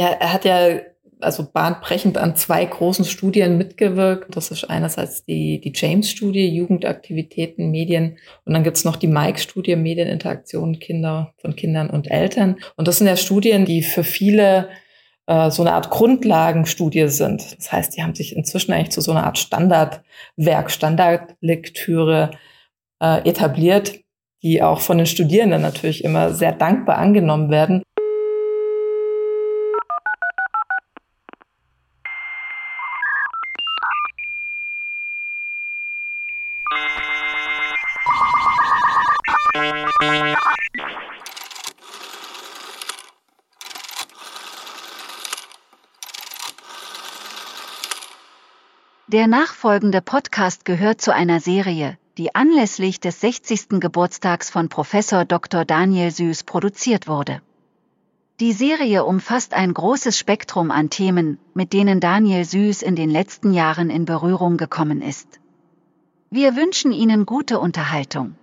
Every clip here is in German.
Ja, er hat ja also bahnbrechend an zwei großen Studien mitgewirkt. Das ist einerseits die, die James-Studie, Jugendaktivitäten, Medien. Und dann gibt's noch die Mike-Studie, Medieninteraktion Kinder von Kindern und Eltern. Und das sind ja Studien, die für viele äh, so eine Art Grundlagenstudie sind. Das heißt, die haben sich inzwischen eigentlich zu so einer Art Standardwerk, Standardlektüre äh, etabliert, die auch von den Studierenden natürlich immer sehr dankbar angenommen werden. Der nachfolgende Podcast gehört zu einer Serie, die anlässlich des 60. Geburtstags von Professor Dr. Daniel Süß produziert wurde. Die Serie umfasst ein großes Spektrum an Themen, mit denen Daniel Süß in den letzten Jahren in Berührung gekommen ist. Wir wünschen Ihnen gute Unterhaltung.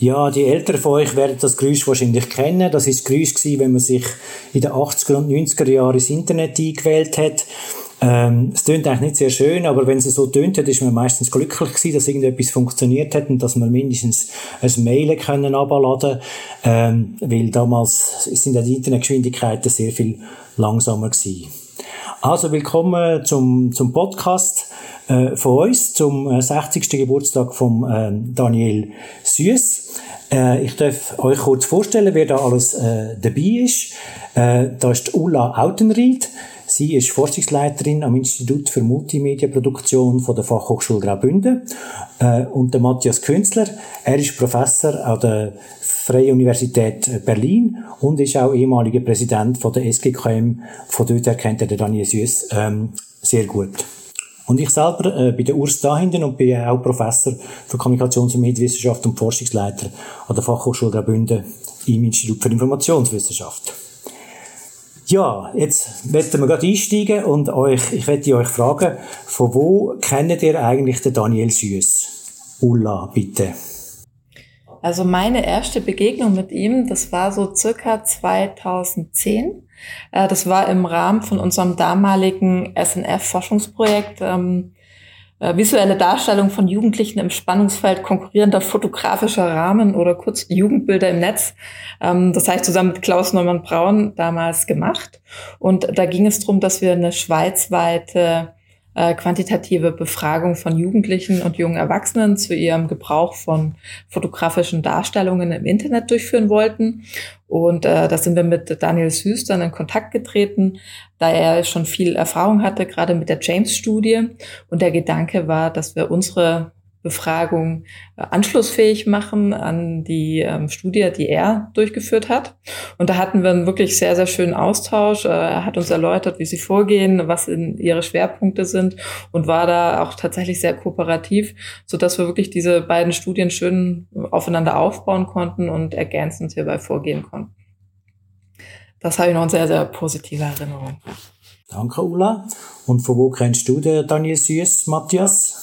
Ja, die Älteren von euch werden das Geräusch wahrscheinlich kennen. Das ist das Geräusch gewesen, wenn man sich in den 80er und 90er Jahren ins Internet eingewählt hat. Ähm, es tönt eigentlich nicht sehr schön, aber wenn es so tönt hat, ist man meistens glücklich gewesen, dass irgendetwas funktioniert hat und dass man mindestens ein Mail können abladen, ähm, weil damals sind ja die Internetgeschwindigkeiten sehr viel langsamer gewesen. Also willkommen zum, zum Podcast äh, von uns, zum äh, 60. Geburtstag von äh, Daniel Süß. Äh, ich darf euch kurz vorstellen, wer da alles äh, dabei ist. Äh, da ist Ulla Autenried. Sie ist Forschungsleiterin am Institut für Multimedia-Produktion von der Fachhochschule Graubünden. Äh, und der Matthias Künzler, er ist Professor an der Freie Universität Berlin und ist auch ehemaliger Präsident von der SGKM. Von dort her kennt er den Daniel Süß ähm, sehr gut. Und ich selber äh, bin der Urs dahinten und bin auch Professor für Kommunikations- und Medienwissenschaft und Forschungsleiter an der Fachhochschule Graubünden im Institut für Informationswissenschaft. Ja, jetzt werden wir gerade einsteigen und euch, ich werde euch fragen, von wo kennt ihr eigentlich den Daniel Süß? Ulla, bitte. Also meine erste Begegnung mit ihm, das war so circa 2010. Äh, das war im Rahmen von unserem damaligen SNF-Forschungsprojekt. Ähm, äh, visuelle Darstellung von Jugendlichen im Spannungsfeld konkurrierender fotografischer Rahmen oder kurz Jugendbilder im Netz. Ähm, das habe ich zusammen mit Klaus Neumann Braun damals gemacht. Und da ging es darum, dass wir eine schweizweite äh, quantitative Befragung von Jugendlichen und jungen Erwachsenen zu ihrem Gebrauch von fotografischen Darstellungen im Internet durchführen wollten. Und äh, da sind wir mit Daniel Süß dann in Kontakt getreten, da er schon viel Erfahrung hatte, gerade mit der James-Studie. Und der Gedanke war, dass wir unsere Befragung äh, anschlussfähig machen an die ähm, Studie, die er durchgeführt hat. Und da hatten wir einen wirklich sehr, sehr schönen Austausch. Äh, er hat uns erläutert, wie sie vorgehen, was in ihre Schwerpunkte sind und war da auch tatsächlich sehr kooperativ, so dass wir wirklich diese beiden Studien schön aufeinander aufbauen konnten und ergänzend hierbei vorgehen konnten. Das habe ich noch eine sehr, sehr positive Erinnerung. Danke, Ulla. Und von wo kennst du den Daniel Süß, Matthias?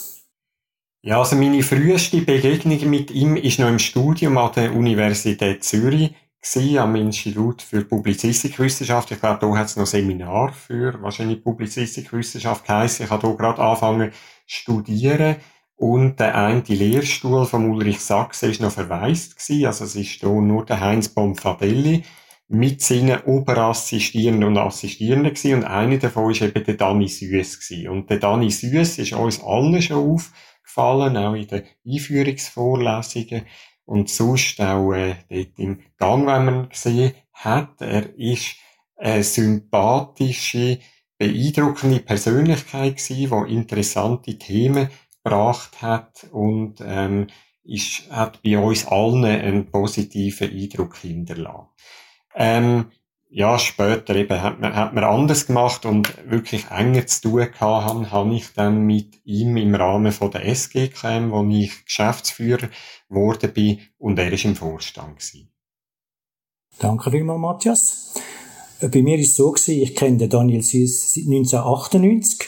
Ja, also meine früheste Begegnung mit ihm ist noch im Studium an der Universität Zürich gewesen, am Institut für Publizistikwissenschaft. Ich glaube, da hat es noch Seminar für wahrscheinlich Publizistikwissenschaft geheißen. Ich habe hier gerade angefangen studieren. Und der eine Lehrstuhl von Ulrich Sachse ist noch verwaist gewesen. Also es ist hier nur der Heinz Bonfadelli mit seinen Oberassistierenden und Assistierenden gewesen. Und einer davon ist eben der Dani Süß gewesen. Und der Dani Süß ist uns allen schon auf gefallen, auch in den Einführungsvorlesungen und sonst auch äh, dort im Gang, wenn man gesehen hat. Er ist eine sympathische, beeindruckende Persönlichkeit gewesen, die interessante Themen gebracht hat und ähm, ist, hat bei uns allen einen positiven Eindruck hinterlassen. Ähm, ja, später eben hat man, hat man anders gemacht und wirklich enger zu tun gehabt haben, habe ich dann mit ihm im Rahmen von der SGKM, wo ich Geschäftsführer geworden bin und er ist im Vorstand gewesen. Danke vielmals, Matthias. Bei mir ist es so gewesen, ich kenne Daniel Süß seit 1998.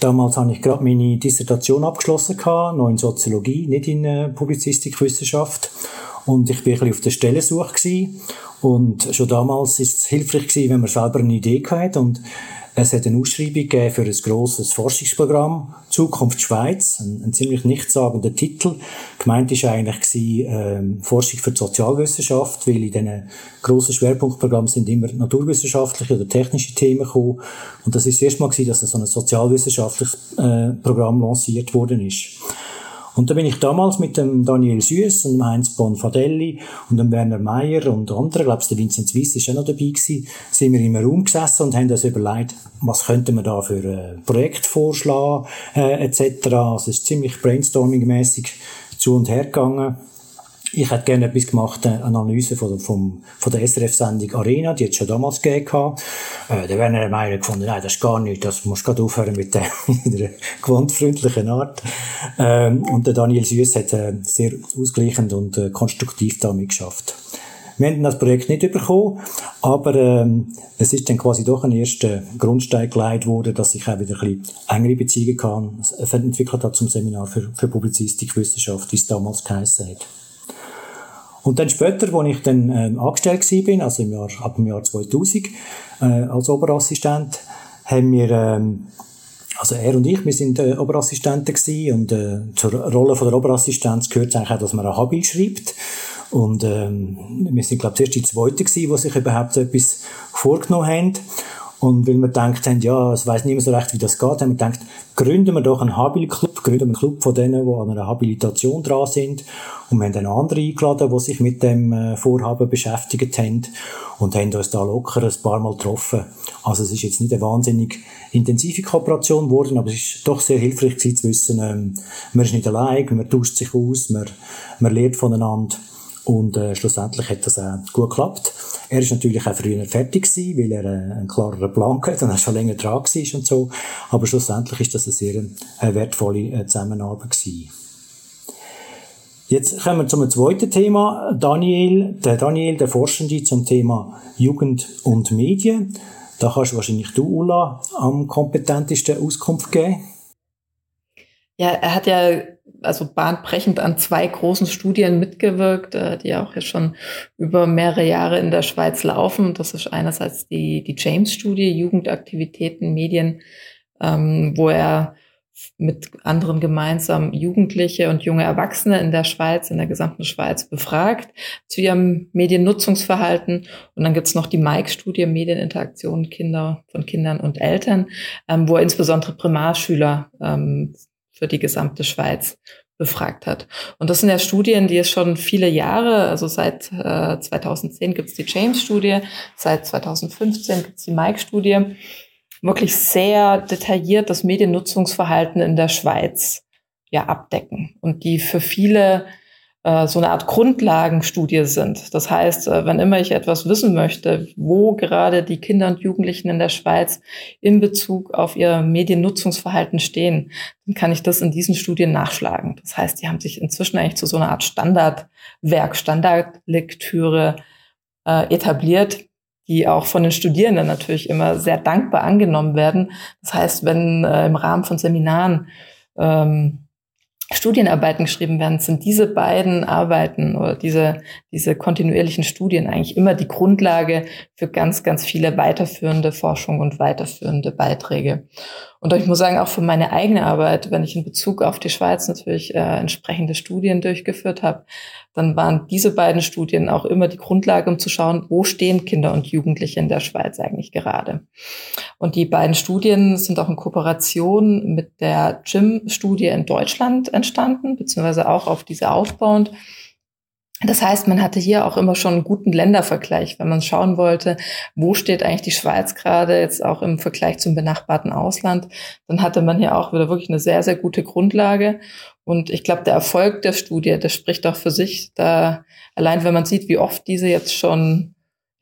Damals habe ich gerade meine Dissertation abgeschlossen gehabt, noch in Soziologie, nicht in äh, Publizistikwissenschaft. Und ich bin ein bisschen auf der Stellensuche und schon damals ist es hilfreich gewesen, wenn man selber eine Idee hatte und es hat eine Ausschreibung für ein grosses Forschungsprogramm, Zukunft Schweiz, ein, ein ziemlich nichtssagender Titel. Gemeint ist eigentlich gewesen, ähm, Forschung für die Sozialwissenschaft, weil in diesen grossen Schwerpunktprogrammen sind immer naturwissenschaftliche oder technische Themen gekommen. Und das ist das erste Mal gewesen, dass so ein sozialwissenschaftliches äh, Programm lanciert worden ist. Und da bin ich damals mit dem Daniel Süß und dem Heinz Bonfadelli und dem Werner Meyer und anderen, glaube der Vincent Weiss ist auch noch dabei gewesen, sind wir im Raum gesessen und haben uns überlegt, was könnten wir da für ein Projekt vorschlagen, äh, etc. Also es ist ziemlich brainstorming-mäßig zu und her gegangen. Ich hätte gerne etwas gemacht, eine Analyse von, vom, von der SRF-Sendung Arena, die hat schon damals gegeben. Äh, da wären Meier gefunden, nein, das ist gar nicht, das musst du gerade aufhören mit der, mit der gewandfreundlichen Art. Ähm, und der Daniel Süß hat äh, sehr ausgleichend und äh, konstruktiv damit geschafft. Wir haben das Projekt nicht bekommen, aber ähm, es ist dann quasi doch ein erster Grundstein geleitet worden, dass ich auch wieder ein bisschen engere Beziehungen kann, entwickelt habe zum Seminar für, für Publizistik, Wissenschaft, wie es damals geheißen hat. Und dann später, als ich dann ähm, angestellt bin, also im Jahr, ab dem Jahr 2000, äh, als Oberassistent, haben wir, ähm, also er und ich, wir sind äh, Oberassistenten gewesen und äh, zur Rolle von der Oberassistenz gehört eigentlich auch, dass man ein Hobby schreibt. Und ähm, wir sind, glaube ich, zuerst die Zweite gewesen, die sich überhaupt etwas vorgenommen haben. Und weil wir gedacht haben, ja, es weiß niemand so recht, wie das geht, haben wir gedacht, gründen wir doch einen Habil-Club, wir einen Club von denen, die an einer Habilitation dran sind. Und wir haben dann andere eingeladen, die sich mit dem äh, Vorhaben beschäftigt haben und haben uns da locker ein paar Mal getroffen. Also es ist jetzt nicht eine wahnsinnig intensive Kooperation geworden, aber es ist doch sehr hilfreich gewesen zu wissen, ähm, man ist nicht allein, man tauscht sich aus, man, man lernt voneinander. Und äh, schlussendlich hat das auch gut geklappt. Er ist natürlich auch früher fertig gewesen, weil er äh, einen klareren Plan hatte und schon länger dran war und so. Aber schlussendlich ist das eine sehr äh, wertvolle äh, Zusammenarbeit gewesen. Jetzt kommen wir zum zweiten Thema. Daniel, der Daniel, der Forschende zum Thema Jugend und Medien. Da kannst du wahrscheinlich du, Ulla, am kompetentesten Auskunft geben. Ja, er hat ja also bahnbrechend an zwei großen Studien mitgewirkt, äh, die auch jetzt schon über mehrere Jahre in der Schweiz laufen. Das ist einerseits die, die James-Studie, Jugendaktivitäten, Medien, ähm, wo er mit anderen gemeinsam Jugendliche und junge Erwachsene in der Schweiz, in der gesamten Schweiz befragt zu ihrem Mediennutzungsverhalten. Und dann gibt's noch die Mike-Studie Medieninteraktion Kinder von Kindern und Eltern, ähm, wo er insbesondere Primarschüler ähm, für die gesamte Schweiz befragt hat. Und das sind ja Studien, die es schon viele Jahre, also seit äh, 2010 gibt es die James-Studie, seit 2015 gibt es die Mike-Studie, wirklich sehr detailliert das Mediennutzungsverhalten in der Schweiz ja abdecken und die für viele so eine Art Grundlagenstudie sind. Das heißt, äh, wenn immer ich etwas wissen möchte, wo gerade die Kinder und Jugendlichen in der Schweiz in Bezug auf ihr Mediennutzungsverhalten stehen, dann kann ich das in diesen Studien nachschlagen. Das heißt, die haben sich inzwischen eigentlich zu so einer Art Standardwerk, Standardlektüre äh, etabliert, die auch von den Studierenden natürlich immer sehr dankbar angenommen werden. Das heißt, wenn äh, im Rahmen von Seminaren ähm, Studienarbeiten geschrieben werden, sind diese beiden Arbeiten oder diese, diese kontinuierlichen Studien eigentlich immer die Grundlage für ganz, ganz viele weiterführende Forschung und weiterführende Beiträge. Und ich muss sagen, auch für meine eigene Arbeit, wenn ich in Bezug auf die Schweiz natürlich äh, entsprechende Studien durchgeführt habe, dann waren diese beiden Studien auch immer die Grundlage, um zu schauen, wo stehen Kinder und Jugendliche in der Schweiz eigentlich gerade. Und die beiden Studien sind auch in Kooperation mit der GYM-Studie in Deutschland entstanden, beziehungsweise auch auf diese aufbauend. Das heißt, man hatte hier auch immer schon einen guten Ländervergleich, wenn man schauen wollte, wo steht eigentlich die Schweiz gerade jetzt auch im Vergleich zum benachbarten Ausland. Dann hatte man hier auch wieder wirklich eine sehr, sehr gute Grundlage. Und ich glaube, der Erfolg der Studie, der spricht auch für sich. Da allein, wenn man sieht, wie oft diese jetzt schon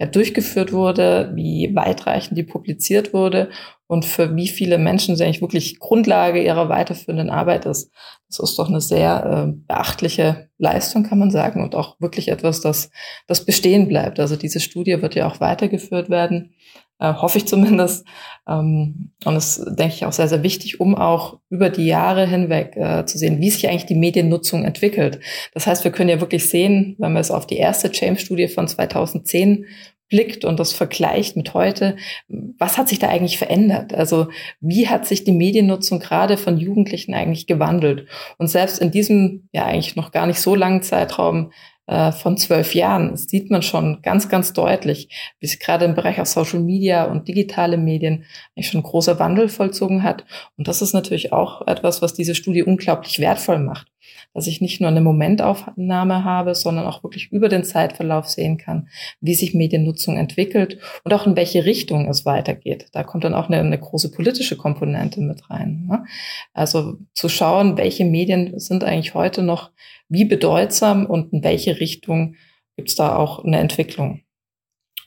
ja, durchgeführt wurde, wie weitreichend die publiziert wurde und für wie viele Menschen sie eigentlich wirklich Grundlage ihrer weiterführenden Arbeit ist. Das ist doch eine sehr äh, beachtliche Leistung, kann man sagen, und auch wirklich etwas, das, das bestehen bleibt. Also diese Studie wird ja auch weitergeführt werden äh, hoffe ich zumindest. Ähm, und das denke ich auch sehr, sehr wichtig, um auch über die Jahre hinweg äh, zu sehen, wie sich eigentlich die Mediennutzung entwickelt. Das heißt, wir können ja wirklich sehen, wenn wir es auf die erste James-Studie von 2010 blickt und das vergleicht mit heute, was hat sich da eigentlich verändert? Also wie hat sich die Mediennutzung gerade von Jugendlichen eigentlich gewandelt? Und selbst in diesem ja eigentlich noch gar nicht so langen Zeitraum äh, von zwölf Jahren sieht man schon ganz, ganz deutlich, wie sich gerade im Bereich auch Social Media und digitale Medien eigentlich schon großer Wandel vollzogen hat. Und das ist natürlich auch etwas, was diese Studie unglaublich wertvoll macht dass ich nicht nur eine Momentaufnahme habe, sondern auch wirklich über den Zeitverlauf sehen kann, wie sich Mediennutzung entwickelt und auch in welche Richtung es weitergeht. Da kommt dann auch eine, eine große politische Komponente mit rein. Ne? Also zu schauen, welche Medien sind eigentlich heute noch wie bedeutsam und in welche Richtung gibt es da auch eine Entwicklung.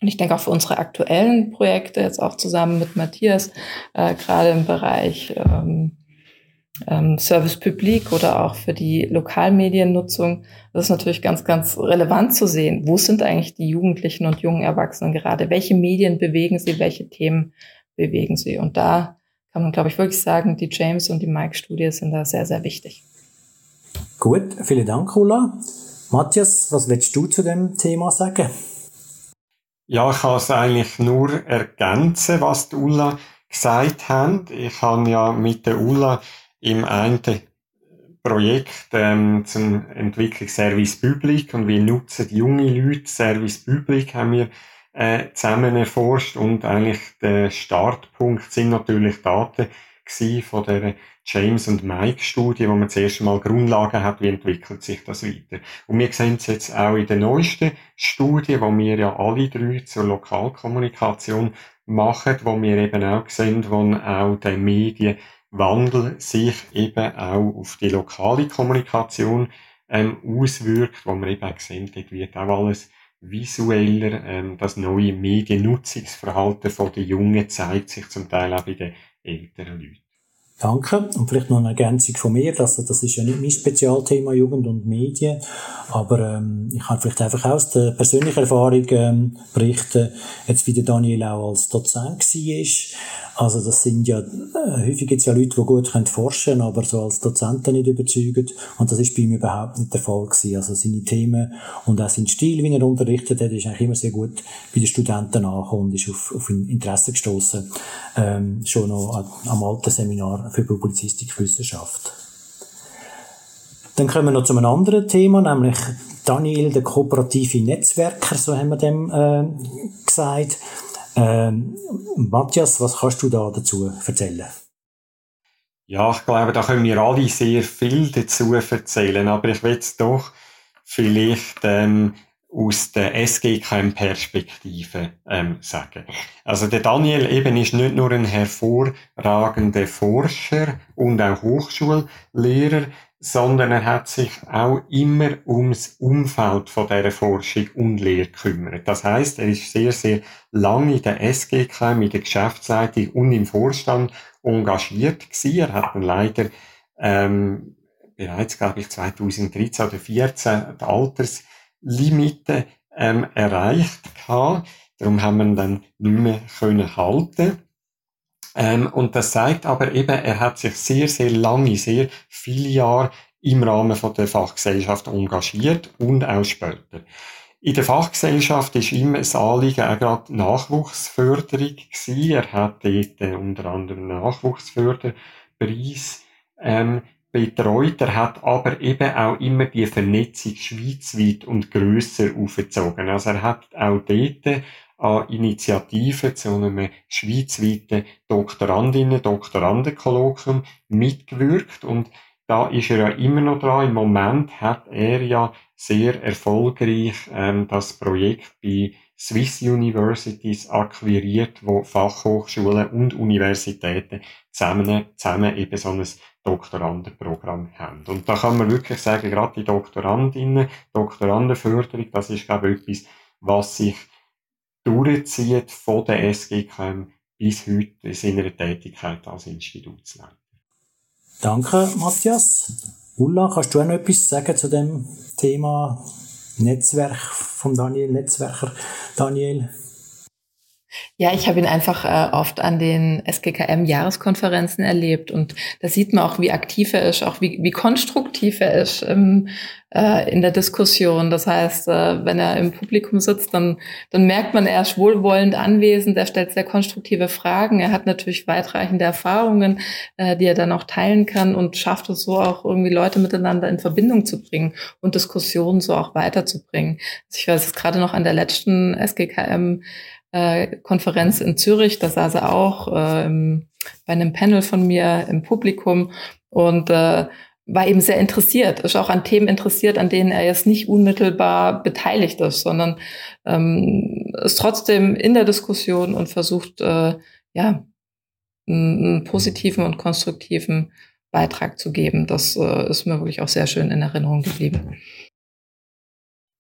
Und ich denke auch für unsere aktuellen Projekte, jetzt auch zusammen mit Matthias, äh, gerade im Bereich ähm, ähm, Service Public oder auch für die Lokalmediennutzung, das ist natürlich ganz, ganz relevant zu sehen. Wo sind eigentlich die Jugendlichen und jungen Erwachsenen gerade? Welche Medien bewegen sie? Welche Themen bewegen sie? Und da kann man, glaube ich, wirklich sagen, die James und die Mike-Studie sind da sehr, sehr wichtig. Gut, vielen Dank, Ulla. Matthias, was willst du zu dem Thema sagen? Ja, ich kann es eigentlich nur ergänzen, was die Ulla gesagt hat. Ich habe ja mit der Ulla im einen Projekt ähm, zum Entwicklung Service Public und wie nutzen junge Leute Service Public haben wir äh, zusammen erforscht und eigentlich der Startpunkt sind natürlich Daten von der James und Mike Studie, wo man zuerst einmal Grundlagen hat, wie entwickelt sich das weiter. Und wir sehen es jetzt auch in der neuesten Studie, wo wir ja alle drei zur Lokalkommunikation machen, wo wir eben auch sehen, wo auch die Medien Wandel sich eben auch auf die lokale Kommunikation ähm, auswirkt, wo man eben auch sehen, dort wird auch alles visueller, ähm, das neue Mediennutzungsverhalten von den Jungen zeigt sich zum Teil auch bei den älteren Leuten. Danke. Und vielleicht noch eine Ergänzung von mir. Also, das ist ja nicht mein Spezialthema Jugend und Medien. Aber ähm, ich kann vielleicht einfach aus der persönlichen Erfahrung ähm, berichten, jetzt wie der Daniel auch als Dozent war. Also das sind ja, äh, häufig gibt es ja Leute, die gut können forschen aber so als Dozenten nicht überzeugen. Und das ist bei ihm überhaupt nicht der Fall gewesen. Also seine Themen und auch sein Stil, wie er unterrichtet hat, ist eigentlich immer sehr gut bei den Studenten angekommen und ist auf, auf Interesse gestoßen. Ähm, schon noch am alten Seminar für Publizistik-Wissenschaft. Dann kommen wir noch zu einem anderen Thema, nämlich Daniel, der kooperative Netzwerker, so haben wir dem äh, gesagt. Ähm, Matthias, was kannst du da dazu erzählen? Ja, ich glaube, da können wir alle sehr viel dazu erzählen, aber ich will es doch vielleicht ähm, aus der SGKM-Perspektive ähm, sagen. Also der Daniel eben ist nicht nur ein hervorragender Forscher und auch Hochschullehrer, sondern er hat sich auch immer ums Umfeld von dieser Forschung und Lehre gekümmert. Das heißt, er ist sehr, sehr lange in der SGK, in der Geschäftsleitung und im Vorstand engagiert gewesen. Er hat dann leider ähm, bereits, glaube ich, 2013 oder 2014 die Alterslimite ähm, erreicht gehabt. Darum haben wir ihn dann nicht mehr können halten ähm, und das zeigt aber eben, er hat sich sehr, sehr lange, sehr viele Jahre im Rahmen von der Fachgesellschaft engagiert und auch später. In der Fachgesellschaft ist ihm ein Anliegen auch gerade Nachwuchsförderung gewesen. Er hat dort äh, unter anderem Nachwuchsförderpreis ähm, betreut. Er hat aber eben auch immer die Vernetzung schweizweit und grösser aufgezogen. Also er hat auch dort an Initiativen zu einem schweizweiten Doktorandinnen, Doktorandenkolloquium mitgewirkt und da ist er ja immer noch dran. Im Moment hat er ja sehr erfolgreich ähm, das Projekt bei Swiss Universities akquiriert, wo Fachhochschulen und Universitäten zusammen, zusammen eben so ein Doktorandenprogramm haben. Und da kann man wirklich sagen, gerade die Doktorandinnen, Doktorandenförderung, das ist, glaube ich, etwas, was sich durchzieht von der SGKM bis heute in seiner Tätigkeit als Institutsleiter. Danke, Matthias. Ulla, kannst du auch noch etwas sagen zu dem Thema Netzwerk von Daniel, Netzwerker Daniel? Ja, ich habe ihn einfach äh, oft an den SGKM-Jahreskonferenzen erlebt und da sieht man auch, wie aktiv er ist, auch wie, wie konstruktiv er ist im, äh, in der Diskussion. Das heißt, äh, wenn er im Publikum sitzt, dann, dann merkt man, er ist wohlwollend anwesend, er stellt sehr konstruktive Fragen, er hat natürlich weitreichende Erfahrungen, äh, die er dann auch teilen kann und schafft es so auch irgendwie Leute miteinander in Verbindung zu bringen und Diskussionen so auch weiterzubringen. Also ich weiß es gerade noch an der letzten SGKM äh, Konferenz in Zürich, da saß er auch äh, im, bei einem Panel von mir im Publikum und äh, war eben sehr interessiert, ist auch an Themen interessiert, an denen er jetzt nicht unmittelbar beteiligt ist, sondern ähm, ist trotzdem in der Diskussion und versucht, äh, ja, einen, positiven und konstruktiven Beitrag zu geben. Das äh, ist mir wirklich auch sehr schön in Erinnerung geblieben.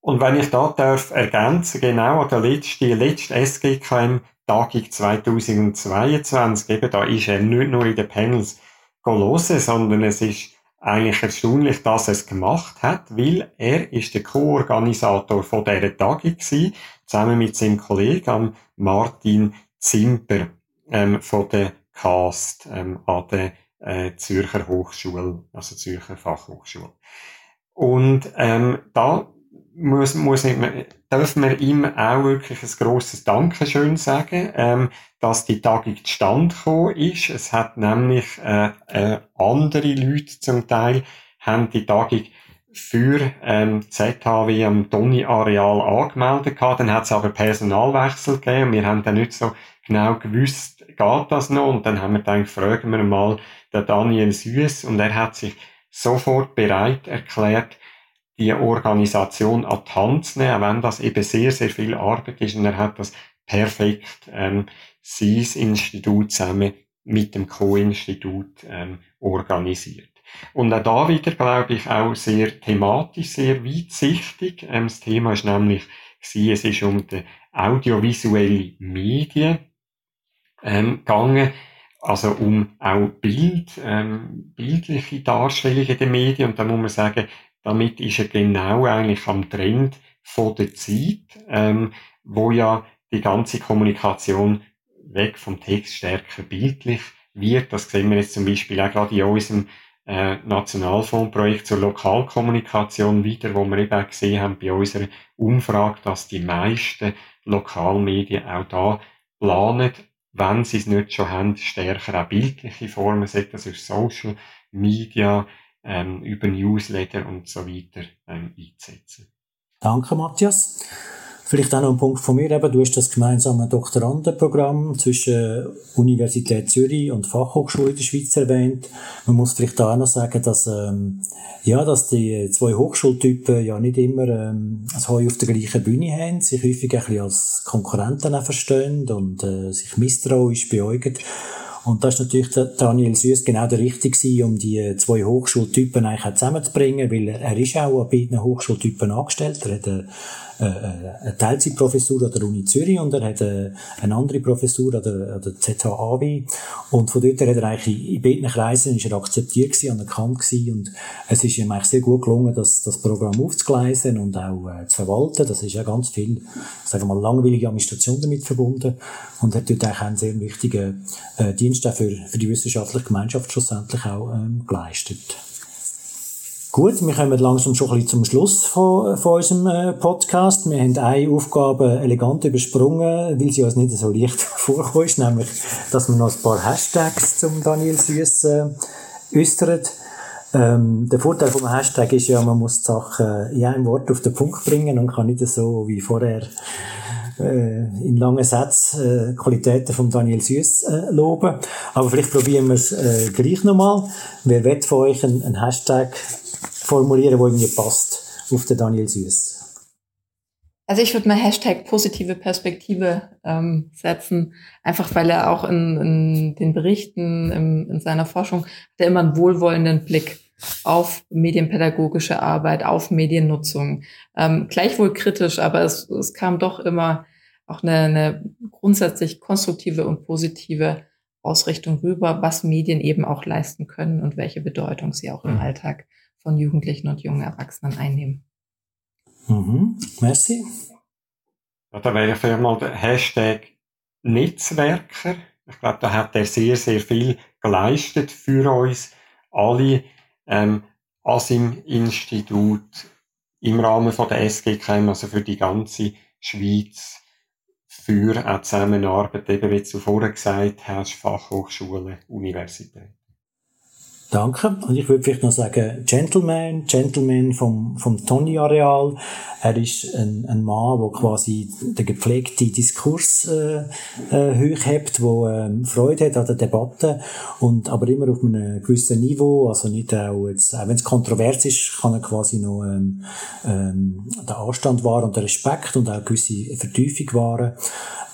Und wenn ich da darf ergänzen, genau an der letzten, die letzte SGKM Tagung 2022, eben da ist er nicht nur in den Panels hören, sondern es ist eigentlich erstaunlich, dass er es gemacht hat, weil er ist der Co-Organisator von dieser Tagung gewesen, zusammen mit seinem Kollegen Martin Zimper ähm, von der CAST ähm, an der äh, Zürcher Hochschule, also Zürcher Fachhochschule. Und ähm, da muss, muss ich, dürfen wir ihm auch wirklich ein grosses Dankeschön sagen, ähm, dass die Tagung zustande gekommen ist. Es hat nämlich äh, äh, andere Leute zum Teil haben die Tagung für ähm, ZHW am Toni-Areal angemeldet gehabt. Dann hat es aber Personalwechsel gegeben und wir haben dann nicht so genau gewusst, geht das noch? Und dann haben wir gedacht, fragen wir mal den Daniel Süß und er hat sich sofort bereit erklärt, die Organisation an die Hand zu nehmen, auch wenn das eben sehr, sehr viel Arbeit ist. Und er hat das perfekt ähm, sein Institut zusammen mit dem Co-Institut ähm, organisiert. Und auch da wieder, glaube ich, auch sehr thematisch, sehr weitsichtig. Ähm, das Thema ist nämlich, es ist um die audiovisuelle Medien ähm, gegangen, also um auch Bild, ähm, bildliche Darstellungen der Medien. Und da muss man sagen, damit ist er genau eigentlich am Trend von der Zeit, ähm, wo ja die ganze Kommunikation weg vom Text stärker bildlich wird. Das sehen wir jetzt zum Beispiel auch gerade in unserem äh, Nationalfondsprojekt zur Lokalkommunikation wieder, wo wir eben auch gesehen haben bei unserer Umfrage, dass die meisten Lokalmedien auch da planen, wenn sie es nicht schon haben, stärker auch bildliche Formen, sei das durch Social Media, ähm, über Newsletter und so weiter ähm, einzusetzen. Danke, Matthias. Vielleicht auch noch ein Punkt von mir. Eben, du hast das gemeinsame Doktorandenprogramm zwischen Universität Zürich und Fachhochschule in der Schweiz erwähnt. Man muss vielleicht auch noch sagen, dass, ähm, ja, dass die zwei Hochschultypen ja nicht immer ähm, das Heu auf der gleichen Bühne haben, sich häufig ein bisschen als Konkurrenten verstehen und äh, sich misstrauisch beäugen. Und da ist natürlich Daniel Süß genau der Richtige um die zwei Hochschultypen eigentlich zusammenzubringen, weil er ist auch an beiden Hochschultypen angestellt. Er hat eine äh, äh, eine Teilzeitprofessur an der Uni Zürich und er hat äh, eine andere Professur an der, an der ZHAW. Und von dort hat er eigentlich in beiden Kreisen ist er akzeptiert gewesen, anerkannt gewesen. Und es ist ihm eigentlich sehr gut gelungen, das, das Programm aufzugleisen und auch äh, zu verwalten. Das ist ja ganz viel, sagen wir mal, langweilige Administration damit verbunden. Und hat dort eigentlich einen sehr wichtigen äh, Dienst auch für, für die wissenschaftliche Gemeinschaft schlussendlich auch ähm, geleistet. Gut, wir kommen langsam schon ein bisschen zum Schluss von, von unserem äh, Podcast. Wir haben eine Aufgabe elegant übersprungen, weil sie uns nicht so leicht vorkommt, ist, nämlich, dass wir noch ein paar Hashtags zum Daniel Süß äh, äußern. Ähm, der Vorteil vom Hashtag ist ja, man muss die Sachen in einem Wort auf den Punkt bringen und kann nicht so wie vorher äh, in langen Sätzen äh, Qualitäten von Daniel Süß äh, loben. Aber vielleicht probieren wir es äh, gleich nochmal. Wer will von euch einen Hashtag formulieren, wo irgendwie passt auf den Daniel Süß? Also ich würde mal Hashtag positive Perspektive ähm, setzen, einfach weil er auch in, in den Berichten, im, in seiner Forschung, hat er immer einen wohlwollenden Blick auf medienpädagogische Arbeit, auf Mediennutzung. Ähm, gleichwohl kritisch, aber es, es kam doch immer auch eine, eine grundsätzlich konstruktive und positive Ausrichtung rüber, was Medien eben auch leisten können und welche Bedeutung sie auch im mhm. Alltag von Jugendlichen und jungen Erwachsenen einnehmen. Mhm. Merci. Ja, da wäre vielleicht mal der Hashtag Netzwerker. Ich glaube, da hat er sehr, sehr viel geleistet für uns alle ähm, ASIM-Institut im Rahmen von der SGKM, also für die ganze Schweiz, für eine Zusammenarbeit, eben wie du vorher gesagt hast, Fachhochschulen, Universitäten. Danke. Und ich würde vielleicht noch sagen, Gentleman, Gentleman vom, vom Tony-Areal. Er ist ein, ein Mann, der quasi den gepflegten Diskurs äh, äh, hochhebt, der ähm, Freude hat an der Debatte und aber immer auf einem gewissen Niveau, also nicht auch jetzt, auch wenn es kontrovers ist, kann er quasi noch ähm, ähm, den Anstand wahren und den Respekt und auch gewisse Vertiefung wahren.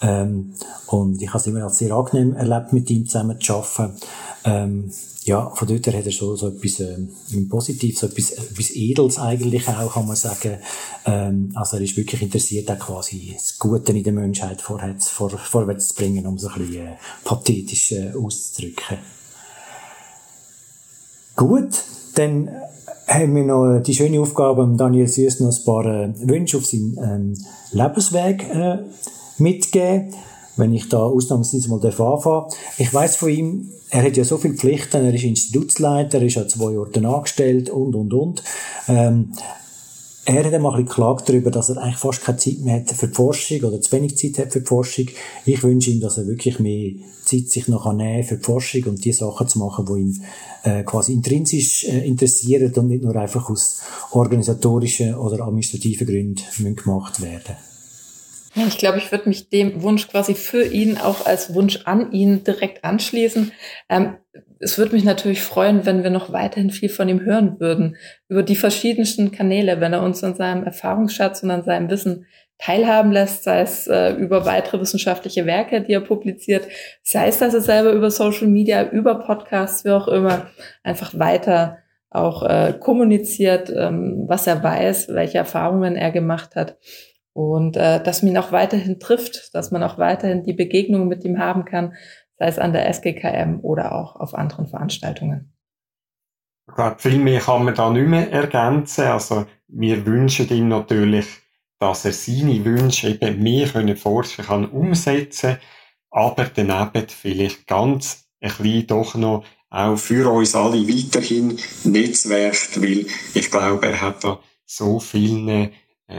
Ähm, und ich habe es immer als sehr angenehm erlebt, mit ihm zusammen zu arbeiten. Ähm, ja, von dort her hat er so, so etwas ähm, Positives, so etwas, etwas Edels eigentlich auch, kann man sagen. Ähm, also er ist wirklich interessiert, auch quasi das Gute in der Menschheit vorwärts, vor, vorwärts zu bringen, um es ein bisschen äh, pathetisch äh, auszudrücken. Gut, dann haben wir noch die schöne Aufgabe, Daniel Süß noch ein paar äh, Wünsche auf seinen ähm, Lebensweg äh, mitgeben wenn ich da ausnahmsweise mal anfangen Ich weiß von ihm, er hat ja so viele Pflichten, er ist Institutsleiter, er ist ja zwei Orten angestellt und, und, und. Ähm, er hat einmal geklagt darüber, dass er eigentlich fast keine Zeit mehr hat für die Forschung oder zu wenig Zeit hat für die Forschung. Ich wünsche ihm, dass er wirklich mehr Zeit sich noch nehmen für die Forschung und die Sachen zu machen, die ihn äh, quasi intrinsisch äh, interessieren und nicht nur einfach aus organisatorischen oder administrativen Gründen gemacht werden ich glaube, ich würde mich dem Wunsch quasi für ihn auch als Wunsch an ihn direkt anschließen. Ähm, es würde mich natürlich freuen, wenn wir noch weiterhin viel von ihm hören würden, über die verschiedensten Kanäle, wenn er uns an seinem Erfahrungsschatz und an seinem Wissen teilhaben lässt, sei es äh, über weitere wissenschaftliche Werke, die er publiziert, sei es, dass er selber über Social Media, über Podcasts, wie auch immer, einfach weiter auch äh, kommuniziert, ähm, was er weiß, welche Erfahrungen er gemacht hat. Und äh, dass man ihn auch weiterhin trifft, dass man auch weiterhin die Begegnung mit ihm haben kann, sei es an der SGKM oder auch auf anderen Veranstaltungen. Ich glaube, viel mehr kann man da nicht mehr ergänzen. Also wir wünschen ihm natürlich, dass er seine Wünsche eben mehr können forschen kann, umsetzen, aber daneben vielleicht ganz ein bisschen doch noch auch für uns alle weiterhin netzwerkt, weil ich glaube, er hat da so viele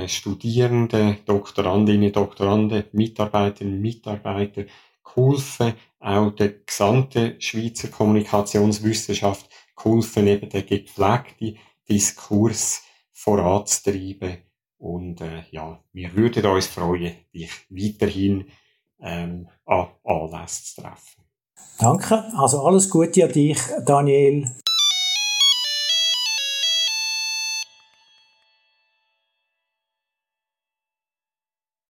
Studierende, Doktorandinnen, Doktoranden, Mitarbeiterinnen, Mitarbeiter geholfen, auch der gesamten Schweizer Kommunikationswissenschaft geholfen, eben den gepflegten Diskurs voranzutreiben. Und äh, ja, wir würden uns freuen, dich weiterhin ähm, an Anlässe zu treffen. Danke. Also alles Gute an dich, Daniel.